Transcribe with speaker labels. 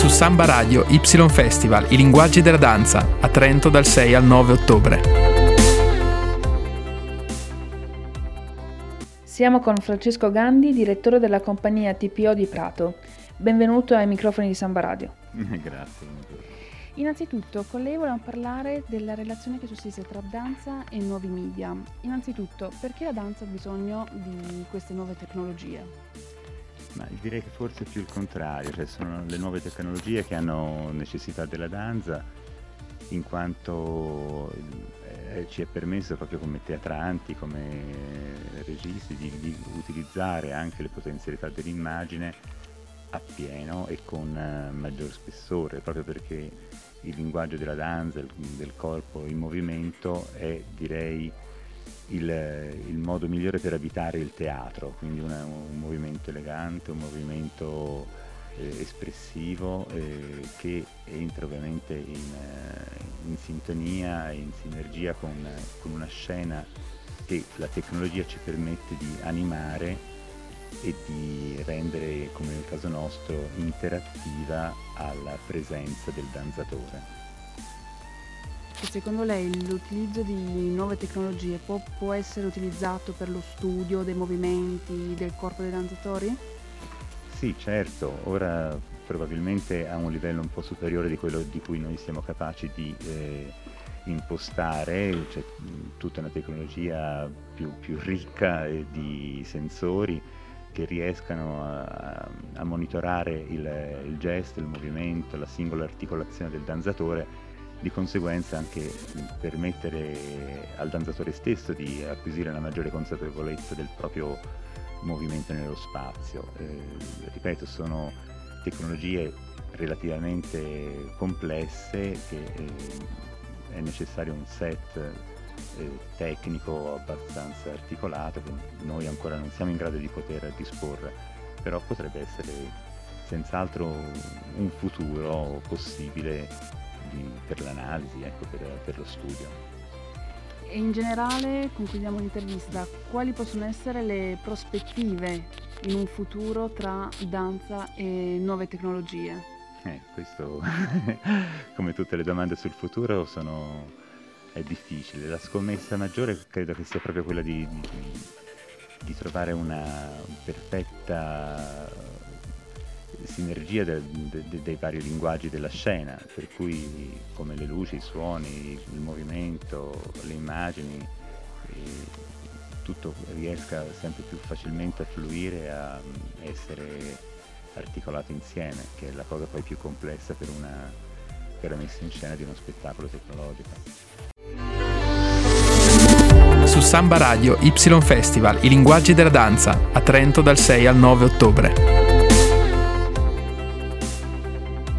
Speaker 1: Su Samba Radio Y Festival, i linguaggi della danza, a Trento dal 6 al 9 ottobre.
Speaker 2: Siamo con Francesco Gandi, direttore della compagnia TPO di Prato. Benvenuto ai microfoni di Samba Radio.
Speaker 3: Grazie.
Speaker 2: Innanzitutto, con lei volevamo parlare della relazione che sussiste tra danza e nuovi media. Innanzitutto, perché la danza ha bisogno di queste nuove tecnologie?
Speaker 3: Ma direi che forse più il contrario, cioè sono le nuove tecnologie che hanno necessità della danza in quanto eh, ci è permesso proprio come teatranti, come registi di, di utilizzare anche le potenzialità dell'immagine appieno e con uh, maggior spessore, proprio perché il linguaggio della danza, del corpo in movimento è direi il, il modo migliore per abitare il teatro, quindi una, un movimento elegante, un movimento eh, espressivo eh, che entra ovviamente in, eh, in sintonia e in sinergia con, con una scena che la tecnologia ci permette di animare e di rendere, come nel caso nostro, interattiva alla presenza del danzatore.
Speaker 2: Secondo lei l'utilizzo di nuove tecnologie può, può, essere utilizzato per lo studio dei movimenti del corpo dei danzatori?
Speaker 3: Sì, certo. Ora probabilmente a un livello un po' superiore di quello di cui noi siamo capaci di eh, impostare, c'è tutta una tecnologia più, più ricca di sensori che riescano a, a monitorare il, il, gesto, il movimento, la singola articolazione del danzatore, di conseguenza anche permettere al danzatore stesso di acquisire una maggiore consapevolezza del proprio movimento nello spazio. Eh, ripeto, sono tecnologie relativamente complesse che eh, è necessario un set eh, tecnico abbastanza articolato che noi ancora non siamo in grado di poter disporre, però potrebbe essere senz'altro un futuro possibile per l'analisi, ecco, per, per lo studio.
Speaker 2: E in generale, concludiamo l'intervista, quali possono essere le prospettive in un futuro tra danza e nuove tecnologie?
Speaker 3: Eh, questo, come tutte le domande sul futuro, sono è difficile. La scommessa maggiore credo che sia proprio quella di, di, di trovare una perfetta sinergia de, de, de, dei vari linguaggi della scena, per cui come le luci, i suoni, il movimento, le immagini, tutto riesca sempre più facilmente a fluire, a essere articolato insieme, che è la cosa poi più complessa per, una, per la messa in scena di uno spettacolo tecnologico
Speaker 1: su Samba Radio Y Festival, i linguaggi della danza, a Trento dal 6 al 9 ottobre.